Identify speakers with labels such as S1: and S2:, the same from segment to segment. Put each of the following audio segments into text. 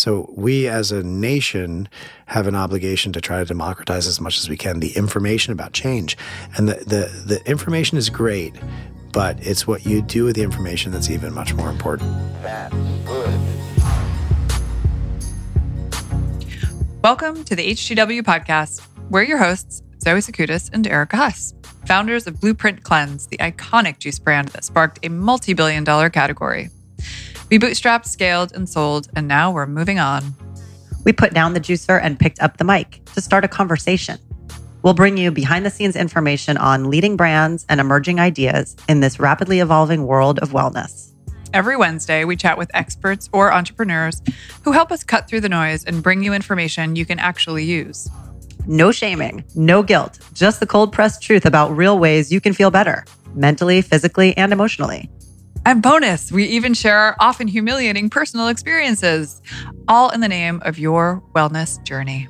S1: So we as a nation have an obligation to try to democratize as much as we can the information about change. And the, the, the information is great, but it's what you do with the information that's even much more important. That's good.
S2: Welcome to the HGW podcast. We're your hosts, Zoe Sakoutis and Erica Huss, founders of Blueprint Cleanse, the iconic juice brand that sparked a multi billion dollar category. We bootstrapped, scaled, and sold, and now we're moving on.
S3: We put down the juicer and picked up the mic to start a conversation. We'll bring you behind the scenes information on leading brands and emerging ideas in this rapidly evolving world of wellness.
S2: Every Wednesday, we chat with experts or entrepreneurs who help us cut through the noise and bring you information you can actually use.
S3: No shaming, no guilt, just the cold pressed truth about real ways you can feel better mentally, physically, and emotionally.
S2: And bonus, we even share our often humiliating personal experiences, all in the name of your wellness journey.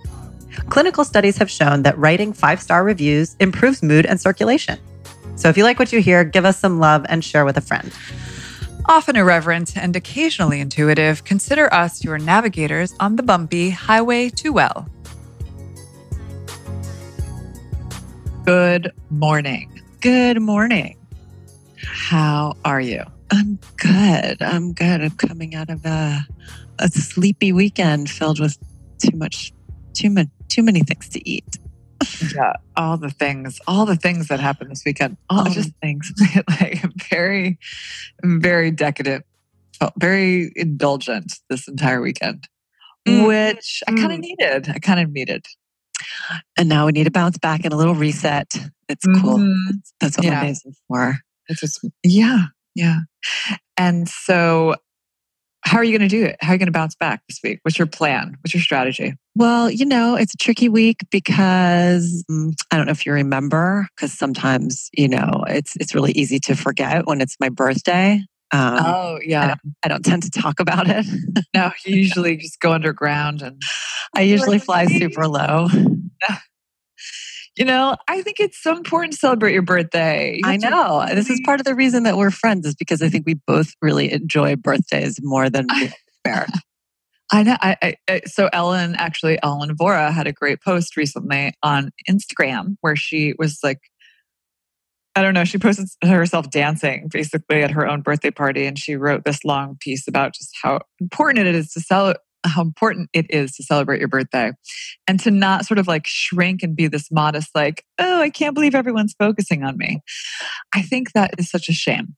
S3: Clinical studies have shown that writing five star reviews improves mood and circulation. So if you like what you hear, give us some love and share with a friend.
S2: Often irreverent and occasionally intuitive, consider us your navigators on the bumpy highway to well. Good morning.
S4: Good morning. How are you? I'm good. I'm good. I'm coming out of a, a sleepy weekend filled with too much, too much, too many things to eat.
S2: yeah, all the things, all the things that happened this weekend, all
S4: Oh.
S2: just things like very, very decadent, very indulgent this entire weekend,
S4: Mm.
S2: which I kind of
S4: Mm.
S2: needed. I kind of needed.
S4: And now we need to bounce back and a little reset. It's cool.
S2: Mhm.
S4: That's what
S2: Yeah.
S4: Mondays for.
S2: It's just, yeah, yeah. And so, how are you going to do it? How are you going to bounce back this week? What's your plan? What's your strategy?
S4: Well, you know, it's a tricky week because mm, I don't know if you remember, because sometimes, you know, it's it's really easy to forget when it's my birthday. Um,
S2: oh, yeah.
S4: I don't tend to talk about it.
S2: No, you usually just go underground and
S4: I usually fly super low.
S2: You know, I think it's so important to celebrate your birthday.
S4: I know. This is part of the reason that we're friends is because I think we both really enjoy birthdays more than we fair.
S2: I know. I, I, I so Ellen actually Ellen Vora had a great post recently on Instagram where she was like, I don't know, she posted herself dancing basically at her own birthday party, and she wrote this long piece about just how important it is to celebrate. How important it is to celebrate your birthday and to not sort of like shrink and be this modest, like, oh, I can't believe everyone's focusing on me. I think that is such a shame.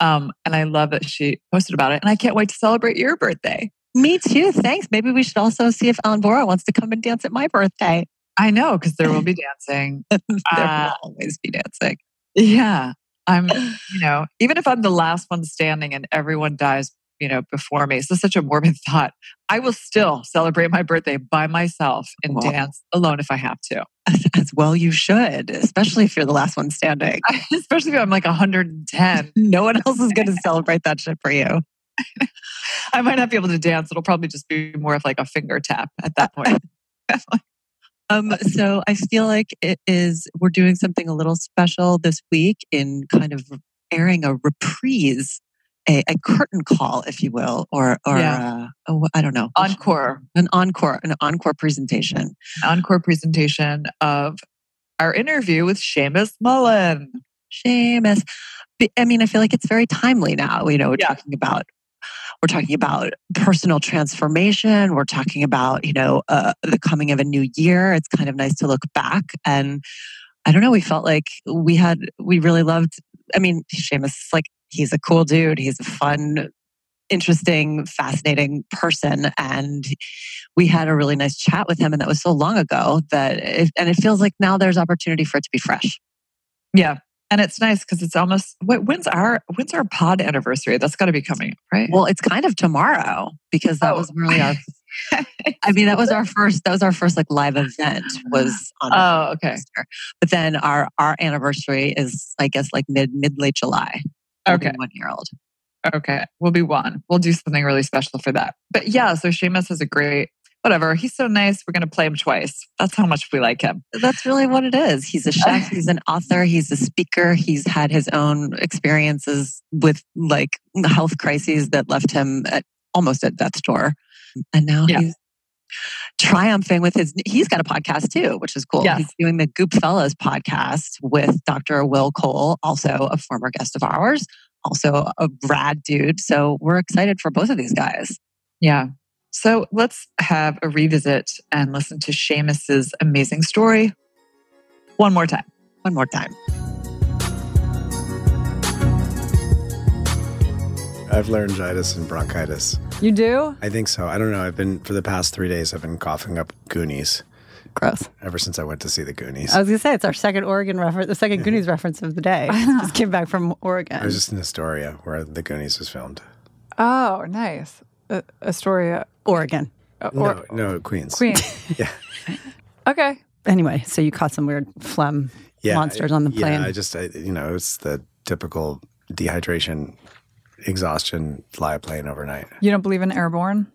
S2: Um, and I love that she posted about it. And I can't wait to celebrate your birthday.
S4: Me too. Thanks. Maybe we should also see if Ellen Vora wants to come and dance at my birthday.
S2: I know because there will be dancing.
S4: there
S2: Uh,
S4: will always be dancing.
S2: Yeah. I'm, you know, even if I'm the last one standing and everyone dies, you know, before me. So such a morbid thought. I will still celebrate my birthday by myself and
S4: Wow.
S2: dance alone if I have to.
S4: As, as well, you should, especially if you're the last one standing.
S2: Especially if I'm like 110.
S4: No one else is going to celebrate that shit for you.
S2: I might not be able to dance. It'll probably just be more of like a finger tap at that point.
S4: Um, so I feel like it is, we're doing something a little special this week in kind of airing a reprise, a, a curtain call, if you will, or, or
S2: Yeah.
S4: uh, oh, I don't know.
S2: encore,
S4: An encore, an encore presentation.
S2: encore presentation of our interview with Seamus Mullen.
S4: Seamus. I mean, I feel like it's very timely now. You know, we're
S2: Yeah.
S4: talking about we're talking about personal transformation. We're talking about you know uh, the coming of a new year. It's kind of nice to look back and I don't know. We felt like we had we really loved. I mean, Seamus is like he's a cool dude. He's a fun. Interesting, fascinating person, and we had a really nice chat with him, and that was so long ago that, it, and it feels like now there's opportunity for it to be fresh.
S2: Yeah. And it's nice because it's almost wh- when's our when's our pod anniversary? That's got to be coming right?
S4: Well, it's kind of tomorrow because that
S2: Oh.
S4: was really our. I mean, that was our first. That was our first like live event. Was on.
S2: oh, okay.
S4: But then our our anniversary is, I guess, like mid mid late July.
S2: Okay.
S4: one year old.
S2: okay. We'll be one. We'll do something really special for that. But yeah, so Seamus is a great whatever. He's so nice. We're going to play him twice. That's how much we like him.
S4: That's really what it is. He's a chef. He's an author. He's a speaker. He's had his own experiences with like health crises that left him at almost at death's door. And now
S2: Yeah.
S4: he's triumphing with his, he's got a podcast too, which is cool.
S2: Yes.
S4: He's doing the Goopfellas podcast with Dr. Will Cole, also a former guest of ours, also a rad dude. So we're excited for both of these guys.
S2: Yeah. So let's have a revisit and listen to Seamus's amazing story one more time.
S4: One more time.
S1: Have laryngitis and bronchitis.
S5: You do?
S1: I think so. I don't know. I've been for the past three days. I've been coughing up Goonies
S6: Gross.
S1: ever since I went to see the Goonies.
S6: I was gonna say it's our second Oregon reference, the second Goonies reference of the day. Just came back from Oregon.
S1: I was just in Astoria where the Goonies was filmed.
S5: Oh, nice. Uh, Astoria
S6: Oregon.
S5: uh, or
S1: no, no, Queens.
S5: Queen.
S1: Yeah.
S5: Okay.
S6: Anyway, so you caught some weird phlegm
S1: Yeah,
S6: monsters on the plane.
S1: yeah,
S6: plane.
S1: I just, I, you know, it's the typical dehydration, exhaustion, fly a plane overnight.
S5: You don't believe in airborne?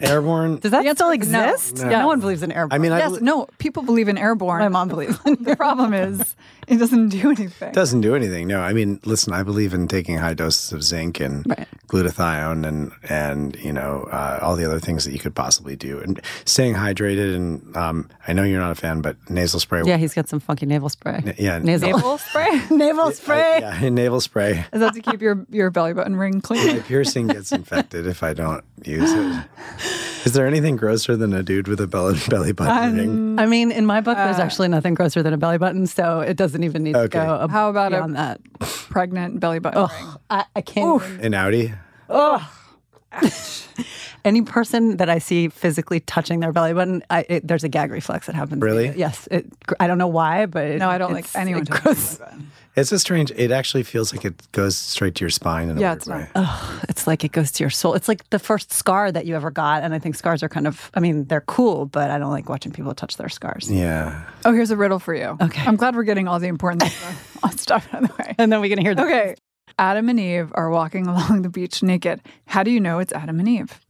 S1: Airborne.
S6: Does that
S5: The
S6: still
S5: answer is no.
S6: exist?
S1: No.
S6: No. one believes in airborne.
S1: I mean, I
S5: yes.
S1: bel-
S5: No. People believe in airborne.
S6: my mom believes. in
S5: The problem is it doesn't do anything.
S1: doesn't do anything. No, I mean, listen, I believe in taking high doses of zinc and
S6: Right.
S1: glutathione and and you know uh, all the other things that you could possibly do and staying hydrated. And um, I know you're not a fan, but nasal spray.
S6: Yeah, he's got some funky navel spray.
S1: yeah,
S6: Nasal
S5: Naval spray?
S6: navel spray.
S1: I- yeah, nasal spray.
S5: Is that to keep your, your belly button ring clean?
S1: My piercing gets infected if I don't use it. Is there anything grosser than a dude with a belly, belly button um, ring?
S6: I mean, in my book, there's uh, actually nothing grosser than a belly button, so it doesn't even need
S1: Okay.
S6: to go ab-
S5: How about a-
S6: that.
S5: Pregnant belly button ring.
S6: I, I can't. even-
S1: An outie?
S6: Any person that I see physically touching their belly button, I, it, there's a gag reflex that happens.
S1: Really?
S6: Yes. It, I don't know why, but it,
S5: No, I don't like anyone
S6: it goes-
S5: my belly button.
S1: It's a strange. It actually feels like it goes straight to your spine. In a
S5: Yeah, it's
S1: way.
S5: not.
S6: It's like it goes to your soul. It's like the first scar that you ever got, and I think scars are kind of. I mean, they're cool, but I don't like watching people touch their scars.
S1: Yeah.
S5: Oh, here's a riddle for you.
S6: Okay.
S5: I'm glad we're getting all the important stuff, stuff out of the way.
S6: And then we can hear the
S5: Okay. Adam and Eve are walking along the beach naked. How do you know it's Adam and Eve?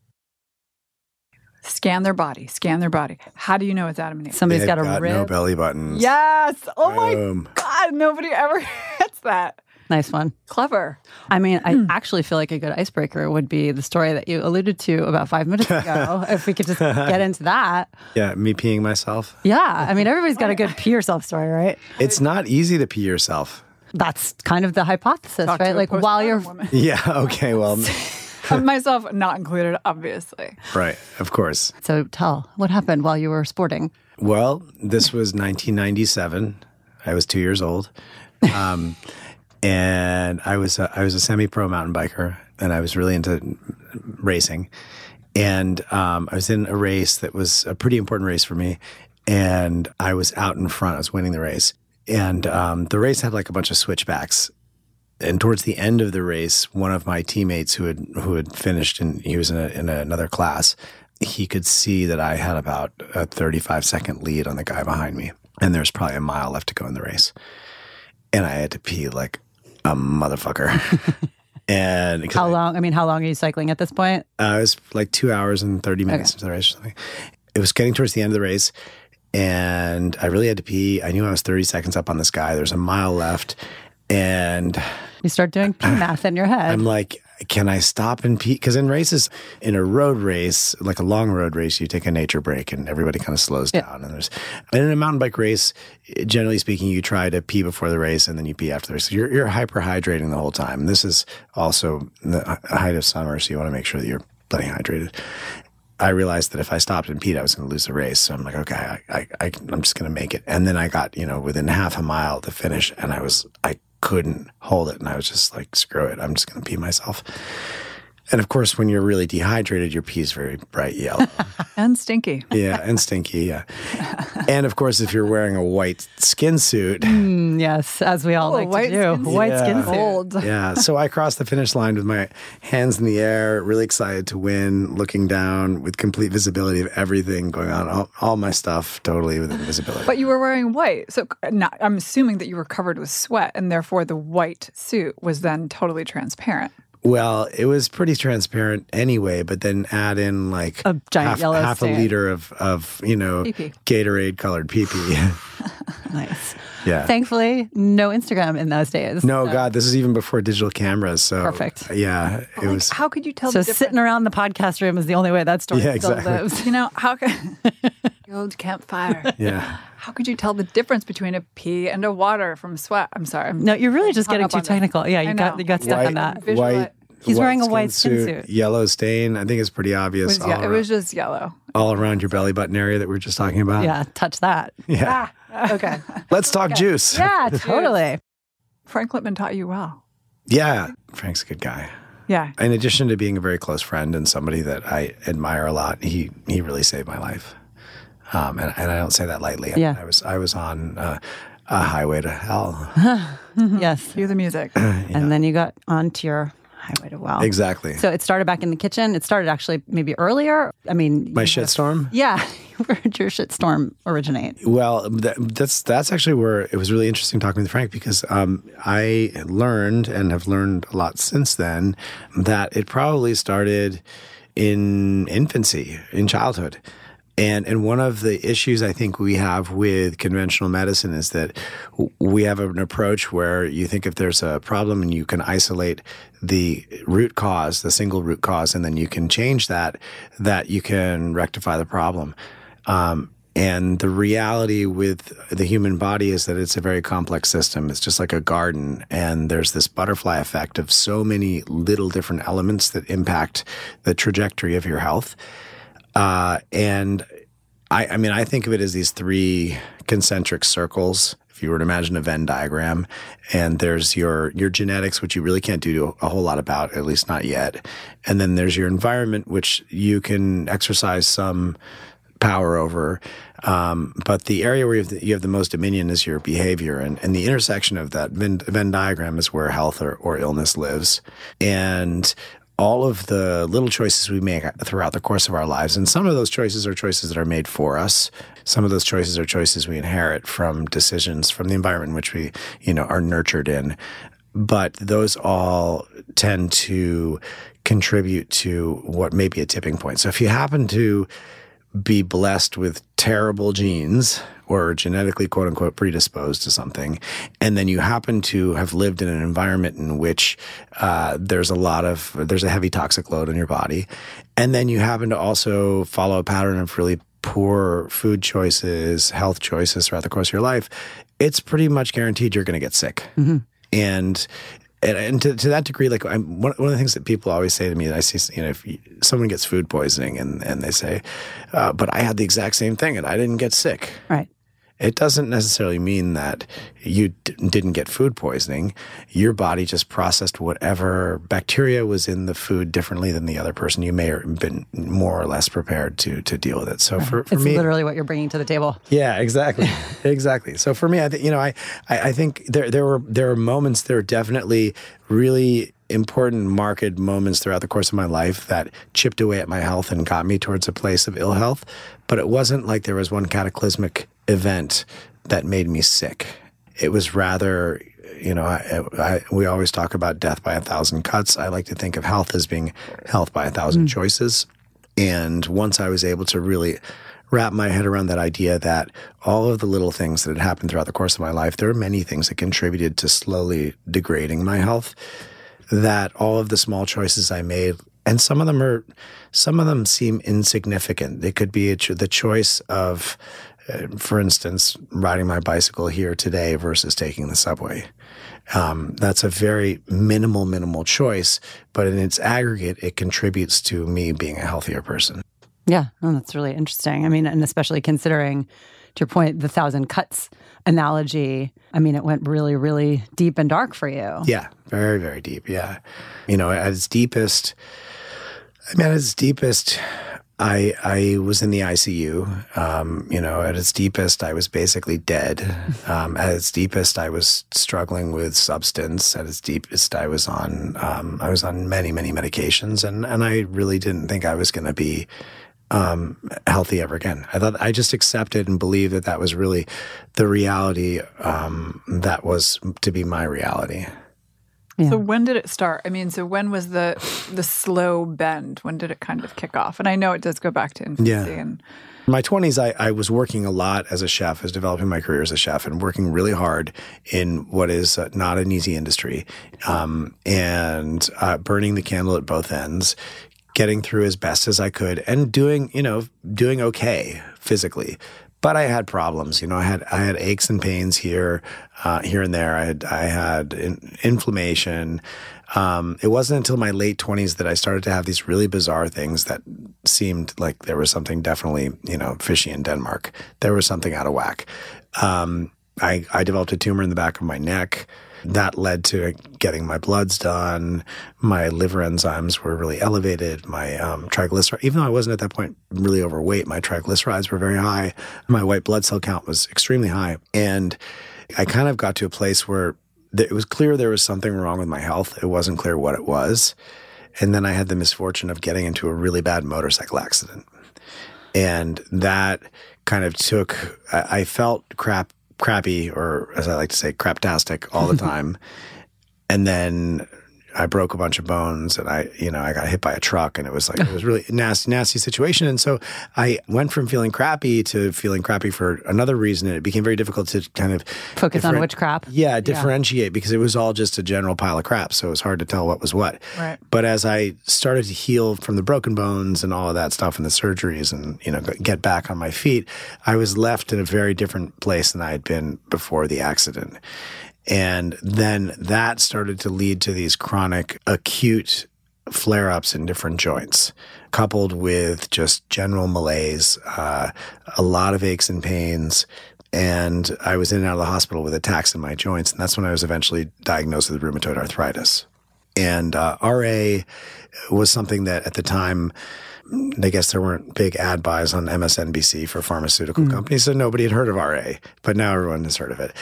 S5: Scan their body. Scan their body. How do you know it's Adam and Eve?
S6: Somebody's
S1: They've
S6: got a
S1: got
S6: rib.
S1: no belly buttons.
S5: Yes. Oh my God. Nobody ever gets that.
S6: Nice one.
S5: Clever.
S6: I mean, I hmm. actually feel like a good icebreaker would be the story that you alluded to about five minutes ago. if we could just get into that.
S1: Yeah, me peeing myself.
S6: Yeah. I mean, everybody's got a good pee yourself story, right?
S1: It's not easy to pee yourself.
S6: That's kind of the hypothesis,
S5: Talk
S6: right? Like while you're.
S5: woman.
S1: Yeah. Okay. Well,
S5: myself not included, obviously.
S1: right. Of course.
S6: So tell, what happened while you were sporting?
S1: Well, this was 1997. I was two years old, um, and I was a, I was a semi-pro mountain biker, and I was really into racing. And um, I was in a race that was a pretty important race for me, and I was out in front. I was winning the race, and um, the race had like a bunch of switchbacks. And towards the end of the race, one of my teammates who had who had finished and he was in, a, in another class, he could see that I had about a 35 second lead on the guy behind me, and there's probably a mile left to go in the race, and I had to pee like a motherfucker. and
S6: How
S1: I-
S6: long? I mean, how long are you cycling at this point?
S1: uh, it was like two hours and 30 minutes into the race or something. It was getting towards the end of the race, and I really had to pee. I knew I was 30 seconds up on this guy. There's a mile left, and
S6: You start doing pee math in your head.
S1: I'm like, can I stop and pee? Because in races, in a road race, like a long road race, you take a nature break and everybody kind of slows down. And there's, and in a mountain bike race, generally speaking, you try to pee before the race and then you pee after the race. So you're, you're hyperhydrating the whole time. And this is also the height of summer, so you want to make sure that you're plenty hydrated. I realized that if I stopped and peed, I was going to lose the race. So I'm like, okay, I, I, I, I'm just going to make it. And then I got, you know, within half a mile to finish, and I was, I couldn't hold it, and I was just like, screw it, I'm just going to pee myself. And of course, when you're really dehydrated, your pee is very bright yellow.
S5: And stinky.
S1: yeah, and stinky. Yeah, and of course, if you're wearing a white skin suit,
S6: Mm, yes, as we all
S5: Oh,
S6: like
S5: white
S6: to do.
S5: skin suit.
S6: White
S1: Yeah.
S6: skin suit.
S5: Old.
S1: yeah. So I crossed the finish line with my hands in the air, really excited to win, looking down with complete visibility of everything going on, all, all my stuff totally within visibility.
S5: But you were wearing white. So not, I'm assuming that you were covered with sweat and therefore the white suit was then totally transparent.
S1: Well, it was pretty transparent anyway, but then add in like
S6: A giant
S1: half,
S6: yellow
S1: half a liter of, of you know
S5: Pee-pee.
S1: Gatorade colored pee pee.
S3: Nice.
S1: Yeah.
S3: Thankfully, no Instagram in those days.
S1: no,
S3: So-
S1: God, this is even before digital cameras. So
S3: Perfect.
S1: Yeah, it
S5: Like,
S1: was.
S5: how could you tell
S3: So
S5: the
S3: sitting around the podcast room is the only way that story
S1: Yeah,
S3: still
S1: exactly.
S3: lives.
S5: You know, how could the old campfire?
S1: Yeah.
S5: How could you tell the difference between a pee and a water from sweat? I'm sorry. I'm
S3: No, you're really just getting too
S5: on this.
S3: technical. Yeah, you got you got stuck on that.
S5: Visual-
S1: white.
S3: He's
S1: white
S3: wearing a white skin suit.
S1: Yellow stain. I think it's pretty
S5: It
S1: obvious.
S5: was,
S1: all,
S5: yeah, it was just yellow.
S1: all around your belly button area that we were just talking about.
S3: Yeah, touch that.
S1: Yeah.
S3: Okay.
S1: Let's talk juice.
S3: Yeah, totally.
S5: Frank Lipman taught you well.
S1: Yeah. Frank's a good guy.
S5: Yeah.
S1: In addition to being a very close friend and somebody that I admire a lot, he he really saved my life. Um, and, and I don't say that lightly.
S3: Yeah.
S1: I was I was on uh, a highway to hell.
S3: Yes.
S5: Cue the music.
S3: And then you got onto your highway to wow.
S1: Exactly.
S3: So it started back in the kitchen. It started actually maybe earlier. I mean,
S1: my
S3: you
S1: shit storm.
S3: Yeah. Where did your shitstorm originate?
S1: Well, that, that's that's actually where it was really interesting talking with Frank because um, I learned and have learned a lot since then that it probably started in infancy, in childhood. And and one of the issues I think we have with conventional medicine is that we have an approach where you think if there's a problem and you can isolate the root cause, the single root cause, and then you can change that, that you can rectify the problem. Um, and the reality with the human body is that it's a very complex system. It's just like a garden, and there's this butterfly effect of so many little different elements that impact the trajectory of your health. Uh, and I, I mean, I think of it as these three concentric circles. If you were to imagine a Venn diagram, and there's your your genetics, which you really can't do a whole lot about, at least not yet, and then there's your environment, which you can exercise some power over. Um, but the area where you have, the, you have the most dominion is your behavior. And, and the intersection of that Venn, Venn diagram is where health or, or illness lives. And all of the little choices we make throughout the course of our lives, and some of those choices are choices that are made for us. Some of those choices are choices we inherit from decisions from the environment in which we, you know, are nurtured in. But those all tend to contribute to what may be a tipping point. So if you happen to be blessed with terrible genes or genetically quote unquote predisposed to something, and then you happen to have lived in an environment in which uh, there's a lot of there's a heavy toxic load on your body, and then you happen to also follow a pattern of really poor food choices, health choices throughout the course of your life, it's pretty much guaranteed you're going to get sick. And and, and to, to that degree, like I'm, one, one of the things that people always say to me, I see, you know, if you, someone gets food poisoning and, and they say, uh, but I had the exact same thing and I didn't get sick.
S3: Right.
S1: It doesn't necessarily mean that you d- didn't get food poisoning. Your body just processed whatever bacteria was in the food differently than the other person. You may have been more or less prepared to to deal with it. So for, for
S3: It's
S1: me,
S3: literally what you're bringing to the table.
S1: yeah, exactly, exactly. So for me, I think you know, I, I I think there there were there were moments. There were definitely really important marked moments throughout the course of my life that chipped away at my health and got me towards a place of ill health. But it wasn't like there was one cataclysmic event that made me sick. It was rather, you know, I, I, we always talk about death by a thousand cuts. I like to think of health as being health by a thousand mm. choices. And once I was able to really wrap my head around that idea that all of the little things that had happened throughout the course of my life, there are many things that contributed to slowly degrading my health. That all of the small choices I made, and some of them are, some of them seem insignificant. It could be the choice of, uh, for instance, riding my bicycle here today versus taking the subway. Um, that's a very minimal, minimal choice, but in its aggregate, it contributes to me being a healthier person.
S3: Yeah, no, that's really interesting. I mean, and especially considering, to your point, the thousand cuts analogy. I mean, it went really, really deep and dark for you.
S1: Yeah, very, very deep. Yeah. You know, at its deepest, I mean, at its deepest, I I was in the ICU. Um, you know, at its deepest, I was basically dead. Um, at its deepest, I was struggling with substance. At its deepest, I was on um, I was on many many medications, and and I really didn't think I was going to be um, healthy ever again. I thought I just accepted and believed that that was really the reality um, that was to be my reality.
S3: Yeah.
S5: So when did it start? I mean, so when was the the slow bend? When did it kind of kick off? And I know it does go back to infancy
S1: Yeah.
S5: and
S1: In my 20s, I, I was working a lot as a chef, as developing my career as a chef, and working really hard in what is uh, not an easy industry, um, and uh, burning the candle at both ends, getting through as best as I could, and doing you know doing okay physically. But I had problems, you know. I had I had aches and pains here, uh, here and there. I had I had in, inflammation. Um, it wasn't until my late 20s that I started to have these really bizarre things that seemed like there was something definitely, you know, fishy in Denmark. There was something out of whack. Um, I, I developed a tumor in the back of my neck. That led to getting my bloods done. My liver enzymes were really elevated. My um, triglycerides, even though I wasn't at that point really overweight, my triglycerides were very high. My white blood cell count was extremely high. And I kind of got to a place where it was clear there was something wrong with my health. It wasn't clear what it was. And then I had the misfortune of getting into a really bad motorcycle accident. And that kind of took, I, I felt crap, crappy, or as I like to say, craptastic all the time. and then I broke a bunch of bones and I, you know, I got hit by a truck and it was like, it was really nasty, nasty situation. And so I went from feeling crappy to feeling crappy for another reason. And it became very difficult to kind of
S6: focus on which crap.
S1: Yeah, differentiate yeah. because it was all just a general pile of crap. So it was hard to tell what was what.
S5: Right.
S1: But as I started to heal from the broken bones and all of that stuff and the surgeries and, you know, get back on my feet, I was left in a very different place than I had been before the accident. And then that started to lead to these chronic acute flare ups in different joints, coupled with just general malaise, uh, a lot of aches and pains. And I was in and out of the hospital with attacks in my joints. And that's when I was eventually diagnosed with rheumatoid arthritis. And uh, RA was something that at the time, I guess there weren't big ad buys on MSNBC for pharmaceutical mm. companies, so nobody had heard of RA, but now everyone has heard of it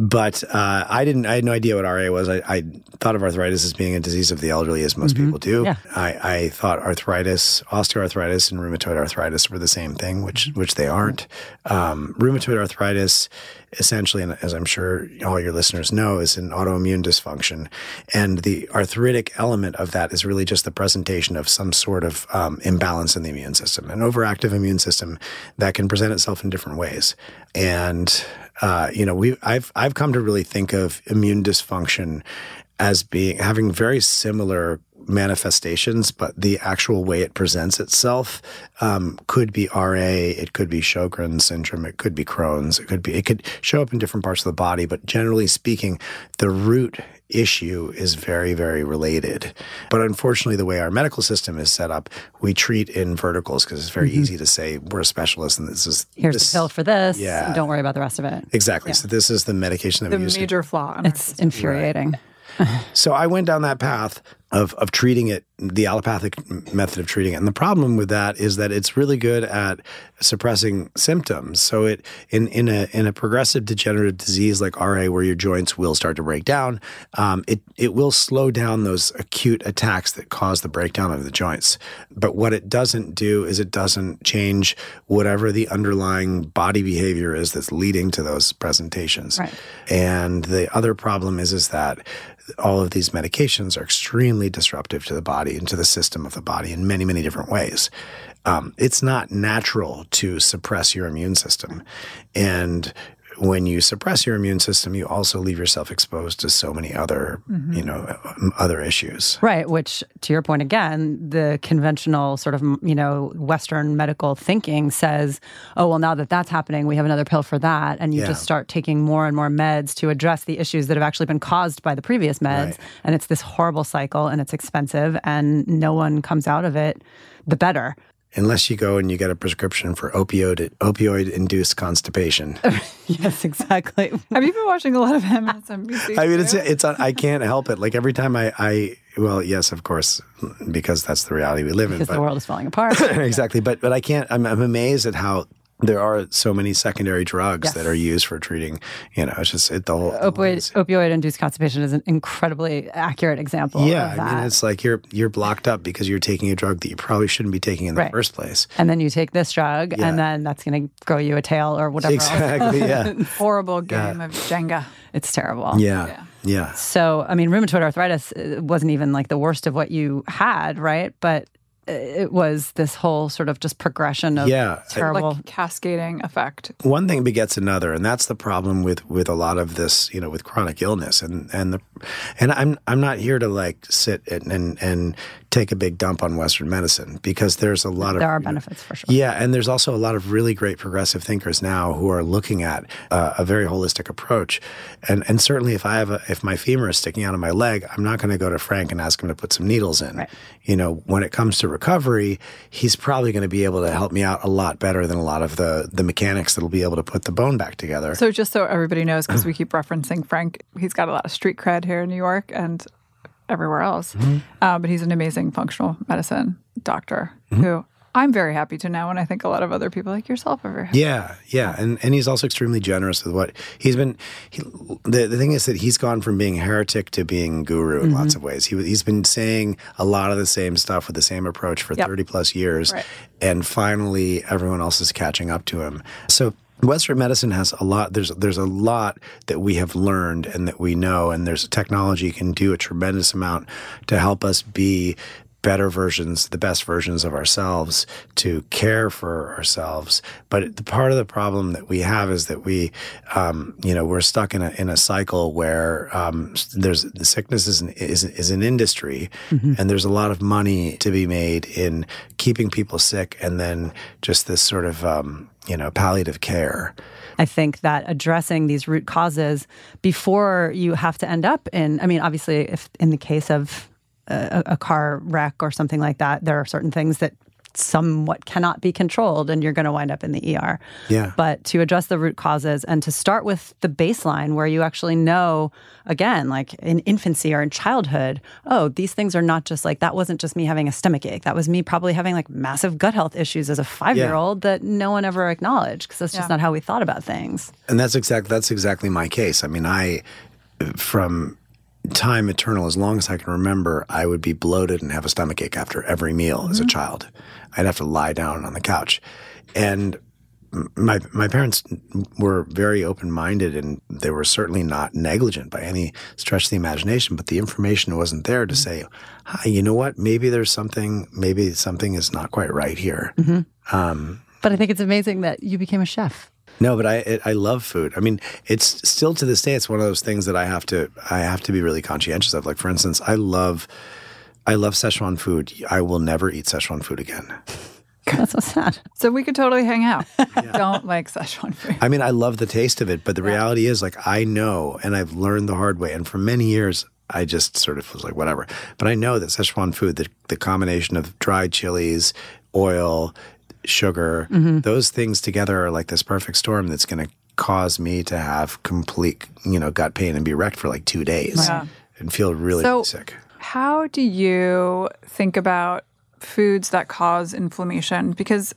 S1: but uh, I didn't. I had no idea what RA was. I, I, thought of arthritis as being a disease of the elderly, as most mm-hmm. people do.
S6: Yeah.
S1: I, I, thought arthritis, osteoarthritis, and rheumatoid arthritis were the same thing, which which they aren't. Um, rheumatoid arthritis, essentially, and as I'm sure all your listeners know, is an autoimmune dysfunction, and the arthritic element of that is really just the presentation of some sort of um, imbalance in the immune system, an overactive immune system that can present itself in different ways, and uh, you know, we I've I've come to really think of immune dysfunction as being having very similar manifestations, but the actual way it presents itself um, could be RA, it could be Sjogren's syndrome, it could be Crohn's, it could be it could show up in different parts of the body. But generally speaking, the root issue is very, very related. But unfortunately, the way our medical system is set up, we treat in verticals because it's very mm-hmm. easy to say we're a specialist and this is
S6: here's
S1: this,
S6: the pill for this. Yeah, don't worry about the rest of it.
S1: Exactly. Yeah. So this is the medication that
S5: the
S1: we use.
S5: The major flaw.
S6: It's infuriating.
S1: Right so I went down that path of of treating it, the allopathic method of treating it. And the problem with that is that it's really good at suppressing symptoms. So it in in a in a progressive degenerative disease like RA, where your joints will start to break down, um, it it will slow down those acute attacks that cause the breakdown of the joints. But what it doesn't do is it doesn't change whatever the underlying body behavior is that's leading to those presentations.
S6: Right.
S1: And the other problem is is that all of these medications are extremely disruptive to the body and to the system of the body in many, many different ways. Um, it's not natural to suppress your immune system. And when you suppress your immune system, you also leave yourself exposed to so many other, mm-hmm. you know, other issues.
S6: Right. Which, to your point again, the conventional sort of, you know, Western medical thinking says, oh, well, now that that's happening, we have another pill for that. And you yeah. just start taking more and more meds to address the issues that have actually been caused by the previous meds. Right. And it's this horrible cycle and it's expensive and no one comes out of it the better
S1: unless you go and you get a prescription for opioid opioid induced constipation.
S6: yes, exactly.
S5: Have you been watching a lot of MSNBC?
S1: I mean, it's it's on, I can't help it. Like every time I I well, yes, of course, because that's the reality we live
S6: because
S1: in.
S6: Because the world is falling apart.
S1: exactly, but but I can't. I'm, I'm amazed at how there are so many secondary drugs
S6: yes.
S1: that are used for treating, you know, it's just it, the whole
S6: opioid opioid induced constipation is an incredibly accurate example.
S1: Yeah, I mean, it's like you're you're blocked up because you're taking a drug that you probably shouldn't be taking in the
S6: right.
S1: first place.
S6: And then you take this drug, yeah. and then that's going to grow you a tail or whatever.
S1: Exactly. yeah.
S5: Horrible game yeah. of Jenga.
S6: It's terrible.
S1: Yeah. yeah. Yeah.
S6: So, I mean, rheumatoid arthritis uh, wasn't even like the worst of what you had, right? But it was this whole sort of just progression of
S1: Yeah.
S6: terrible.
S5: Like cascading effect.
S1: one thing begets another and that's the problem with with a lot of this you know with chronic illness and and the and i'm i'm not here to like sit and and, and take a big dump on western medicine because there's a lot of
S6: there are benefits for sure.
S1: yeah, and there's also a lot of really great progressive thinkers now who are looking at uh, a very holistic approach. And and certainly, if I have a, if my femur is sticking out of my leg, I'm not going to go to Frank and ask him to put some needles in.
S6: Right.
S1: You know, when it comes to recovery, he's probably going to be able to help me out a lot better than a lot of the the mechanics that'll be able to put the bone back together.
S5: So just so everybody knows, because we keep referencing Frank, he's got a lot of street cred here in New York and everywhere else. Mm-hmm. Uh, but he's an amazing functional medicine doctor mm-hmm. who I'm very happy to know, and I think a lot of other people like yourself are very happy.
S1: Yeah, yeah, and and he's also extremely generous with what he's been. He, the the thing is that he's gone from being heretic to being guru in lots mm-hmm. of ways. He he's been saying a lot of the same stuff with the same approach for
S5: Yep.
S1: thirty plus years,
S5: Right.
S1: and finally everyone else is catching up to him. So. Western medicine has a lot. There's there's a lot that we have learned and that we know, and there's technology can do a tremendous amount to help us be better versions, the best versions of ourselves to care for ourselves. But the part of the problem that we have is that we, um, you know, we're stuck in a in a cycle where um, there's the sickness is an, is, is an industry, and there's a lot of money to be made in keeping people sick, and then just this sort of um, you know palliative care.
S6: I think that addressing these root causes before you have to end up in, I mean, obviously, if in the case of a, a car wreck or something like that, there are certain things that somewhat cannot be controlled and you're going to wind up in the ER.
S1: Yeah.
S6: But to address the root causes and to start with the baseline where you actually know, again, like in infancy or in childhood, oh, these things are not just like that wasn't just me having a stomach ache. That was me probably having like massive gut health issues as a five year old that no one ever acknowledged because that's just
S5: Yeah.
S6: not how we thought about things.
S1: And that's exactly that's exactly my case. I mean, I from time eternal, as long as I can remember, I would be bloated and have a stomach ache after every meal as a child. I'd have to lie down on the couch, and my my parents were very open minded, and they were certainly not negligent by any stretch of the imagination. But the information wasn't there to say, "Hi, you know what? Maybe there's something. Maybe something is not quite right here." Um,
S6: But I think it's amazing that you became a chef.
S1: no, but I it, I love food. I mean, it's still to this day. It's one of those things that I have to I have to be really conscientious of. Like for instance, I love I love Szechuan food. I will never eat Szechuan food again.
S6: That's so sad.
S5: So we could totally hang out. Don't like Szechuan food.
S1: I mean, I love the taste of it, but the reality is, like, I know, and I've learned the hard way. And for many years, I just sort of was like, whatever. But I know that Szechuan food, the, the combination of dried chilies, oil, sugar, mm-hmm. those things together are like this perfect storm that's going to cause me to have complete, you know, gut pain and be wrecked for like two days
S5: Yeah.
S1: and feel really,
S5: So-
S1: really sick.
S5: How do you think about foods that cause inflammation? Because,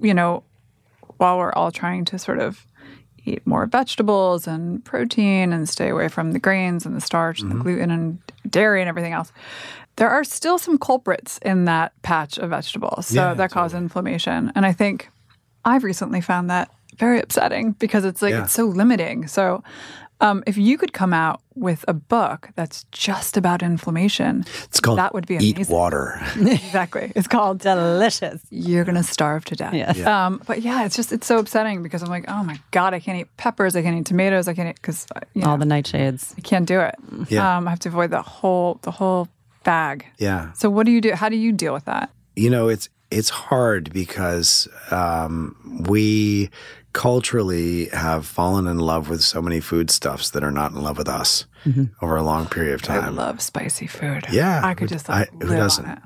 S5: you know, while we're all trying to sort of eat more vegetables and protein and stay away from the grains and the starch and the mm-hmm. gluten and dairy and everything else, there are still some culprits in that patch of vegetables so
S1: Yeah,
S5: that cause inflammation. And I think I've recently found that very upsetting because it's like
S1: Yeah.
S5: it's so limiting. So um, if you could come out with a book that's just about inflammation,
S1: It's called
S5: that would be amazing.
S1: Eat
S5: amazing.
S1: Water.
S5: exactly. It's called
S6: Delicious.
S5: You're gonna starve to death.
S6: Yes.
S5: Um, but yeah, it's just it's so upsetting because I'm like, oh my god, I can't eat peppers, I can't eat tomatoes, I can't eat because you know,
S6: All the nightshades.
S5: I can't do it.
S1: Yeah.
S5: Um, I have to avoid the whole the whole bag.
S1: Yeah.
S5: So what do you do? How do you deal with that?
S1: you know it's it's hard because um, we culturally have fallen in love with so many foodstuffs that are not in love with us over a long period of time.
S5: I love spicy food.
S1: Yeah,
S5: I could
S1: who-
S5: just like,
S1: I- who
S5: live
S1: doesn't?
S5: on it.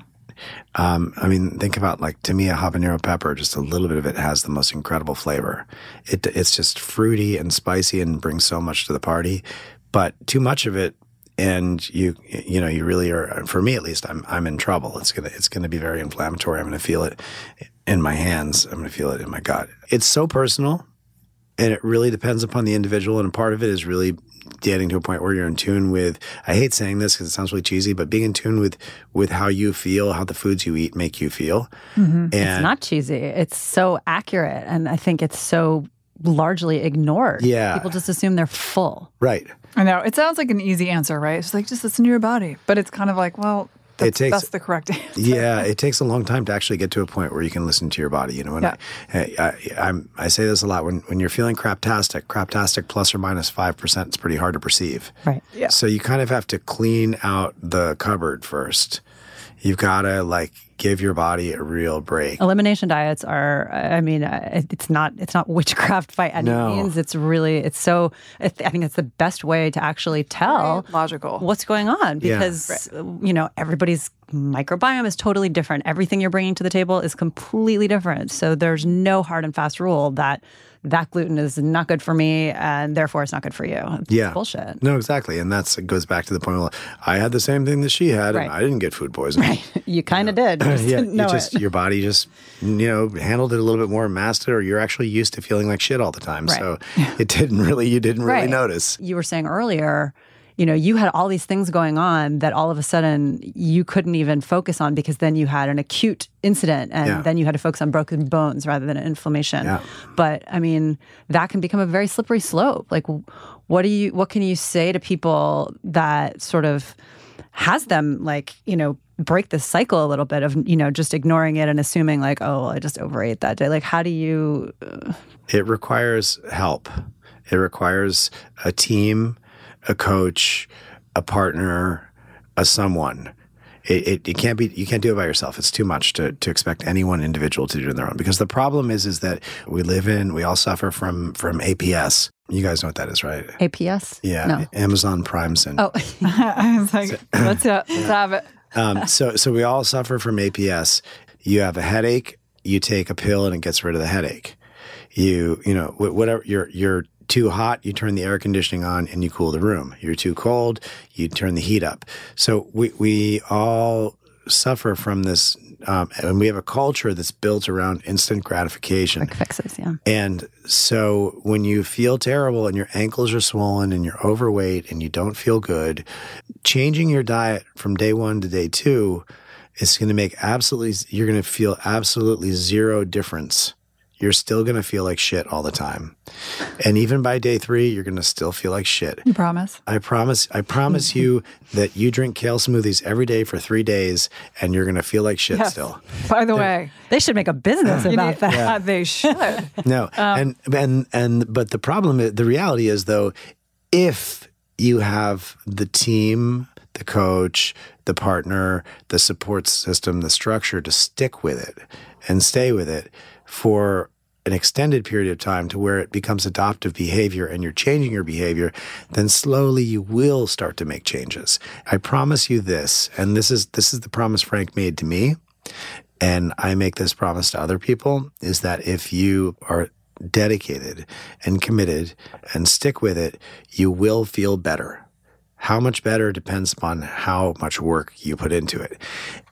S1: Um, I mean, think about like to me, a habanero pepper. Just a little bit of it has the most incredible flavor. It it's just fruity and spicy and brings so much to the party. But too much of it, and you you know you really are. For me, at least, I'm I'm in trouble. It's gonna it's gonna be very inflammatory. I'm gonna feel it in my hands. I'm gonna feel it in my gut. It's so personal, and it really depends upon the individual. And a part of it is really getting to a point where you're in tune with. I hate saying this because it sounds really cheesy, but being in tune with with how you feel, how the foods you eat make you feel. Mm-hmm. And
S6: It's not cheesy. It's so accurate. And I think it's so largely ignored.
S1: Yeah.
S6: People just assume they're full.
S1: right.
S5: I know. It sounds like an easy answer, right? It's like just listen to your body. But it's kind of like, well, That's,
S1: it takes
S5: that's the correct answer.
S1: yeah, it takes a long time to actually get to a point where you can listen to your body. You know, and
S5: Yeah.
S1: I, I, I'm, I say this a lot when when you're feeling craptastic, craptastic plus or minus minus five percent is pretty hard to perceive.
S6: Right.
S5: Yeah.
S1: So you kind of have to clean out the cupboard first. You've got to like give your body a real break.
S6: Elimination diets are, I mean, uh, it's not it's not witchcraft by any
S1: No.
S6: means. It's really it's so. I think it's the best way to actually tell
S5: Logical.
S6: what's going on
S1: Yeah.
S6: because you know everybody's microbiome is totally different. Everything you're bringing to the table is completely different. So there's no hard and fast rule that that gluten is not good for me and therefore it's not good for you. It's
S1: Yeah.
S6: bullshit.
S1: No, exactly, and that's it goes back to the point. Well, I had the same thing that she had,
S6: Right.
S1: and I didn't get food poisoning.
S6: You kind of did. You just
S1: yeah,
S6: didn't
S1: you just
S6: it.
S1: your body just you know handled it a little bit more, masked it, or you're actually used to feeling like shit all the time.
S6: Right.
S1: So it didn't really, you didn't really
S6: Right.
S1: notice.
S6: you were saying earlier, you know, you had all these things going on that all of a sudden you couldn't even focus on because then you had an acute incident and
S1: Yeah.
S6: then you had to focus on broken bones rather than inflammation.
S1: Yeah.
S6: But I mean, that can become a very slippery slope. Like what do you what can you say to people that sort of has them like, you know, break the cycle a little bit of, you know, just ignoring it and assuming like, oh, I just overate that day. Like how do you uh
S1: It requires help. It requires a team, a coach, a partner, a someone. It, it, it can't be you can't do it by yourself. It's too much to, to expect any one individual to do it on their own. Because the problem is is that we live in we all suffer from from APS. You guys know what that is, right?
S6: APS?
S1: Yeah,
S6: No.
S1: Amazon Prime syndrome.
S6: Oh,
S5: I was like, let's, uh, let's have it.
S1: um, so so we all suffer from APS. You have a headache, you take a pill and it gets rid of the headache. You you know wh- whatever you're you're too hot, you turn the air conditioning on and you cool the room. You're too cold, you turn the heat up. So we we all suffer from this, um, and we have a culture that's built around instant gratification.
S6: quick fixes, yeah.
S1: And so when you feel terrible and your ankles are swollen and you're overweight and you don't feel good, changing your diet from day one to day two is going to make absolutely, you're going to feel absolutely zero difference. You're still going to feel like shit all the time. And even by day three, you're going to still feel like shit.
S5: You promise?
S1: I promise, I promise you that you drink kale smoothies every day for three days and you're going to feel like shit
S5: Yes.
S1: still.
S5: By the way,
S6: They should make a business
S5: you
S6: about that.
S5: uh, they should.
S1: No, and and and but the problem, the reality is though, if you have the team, the coach, the partner, the support system, the structure to stick with it and stay with it for an extended period of time to where it becomes adoptive behavior and you're changing your behavior, then slowly you will start to make changes. I promise you this, and this is this is the promise Frank made to me and I make this promise to other people is that if you are dedicated and committed and stick with it, you will feel better. How much better depends upon how much work you put into it.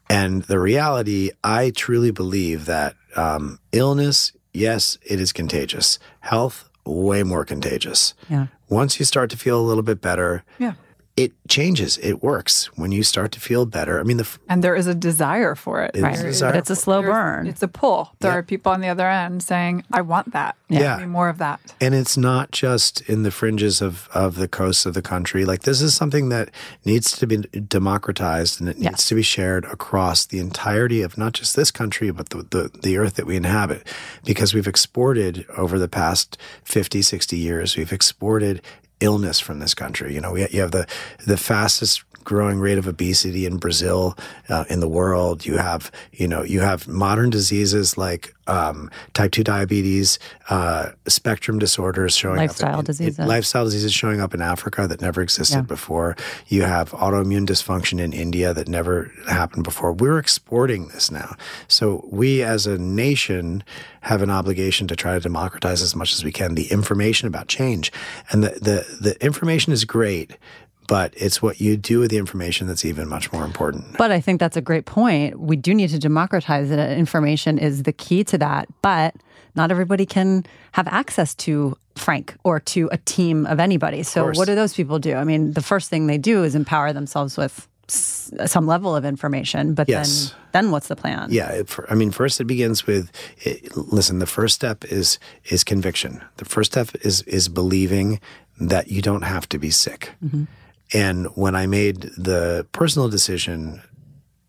S1: And the reality, I truly believe that um, illness, yes, it is contagious. Health, way more contagious.
S6: Yeah.
S1: Once you start to feel a little bit better,
S5: Yeah.
S1: It changes. It works. When you start to feel better, I mean, the,
S5: And there is a desire for it.
S1: It's
S6: Right.
S1: a
S5: There is-
S1: desire
S6: But it's a slow
S5: there's-
S6: burn.
S5: It's a pull. There
S1: Yeah.
S5: are people on the other end saying, I want that.
S1: Yeah.
S5: Give me more of that.
S1: And it's not just in the fringes of, of the coasts of the country. Like this is something that needs to be democratized and it needs
S6: Yes.
S1: to be shared across the entirety of not just this country, but the, the, the earth that we inhabit. Because we've exported over the past 50, 60 years, we've exported illness from this country. You know, you have the, the fastest growing rate of obesity in Brazil, uh, in the world. You have, you know, you have modern diseases like um, type 2 diabetes, uh, spectrum disorders showing
S6: Lifestyle
S1: up. in- in-
S6: diseases.
S1: lifestyle diseases showing up in Africa that never existed
S6: Yeah.
S1: before. You have autoimmune dysfunction in India that never happened before. We're exporting this now. So we as a nation have an obligation to try to democratize as much as we can the information about change. And the, the, the information is great, but it's what you do with the information that's even much more important.
S6: But I think that's a great point. We do need to democratize it. Information is the key to that. But not everybody can have access to Frank or to a team of anybody. So,
S1: course.
S6: what do those people do? I mean, the first thing they do is empower themselves with some level of information. But
S1: Yes.
S6: then, then what's the plan?
S1: Yeah, it, for, I mean, first it begins with it, listen. The first step is is conviction. The first step is is believing that you don't have to be sick. Mm-hmm. And when I made the personal decision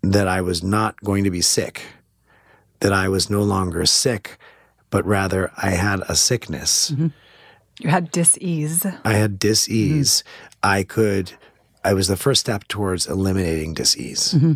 S1: that I was not going to be sick, that I was no longer sick, but rather I had a sickness.
S5: Mm-hmm. You had dis-ease.
S1: I had dis-ease. Mm-hmm. I could I was the first step towards eliminating dis-ease. Mm-hmm.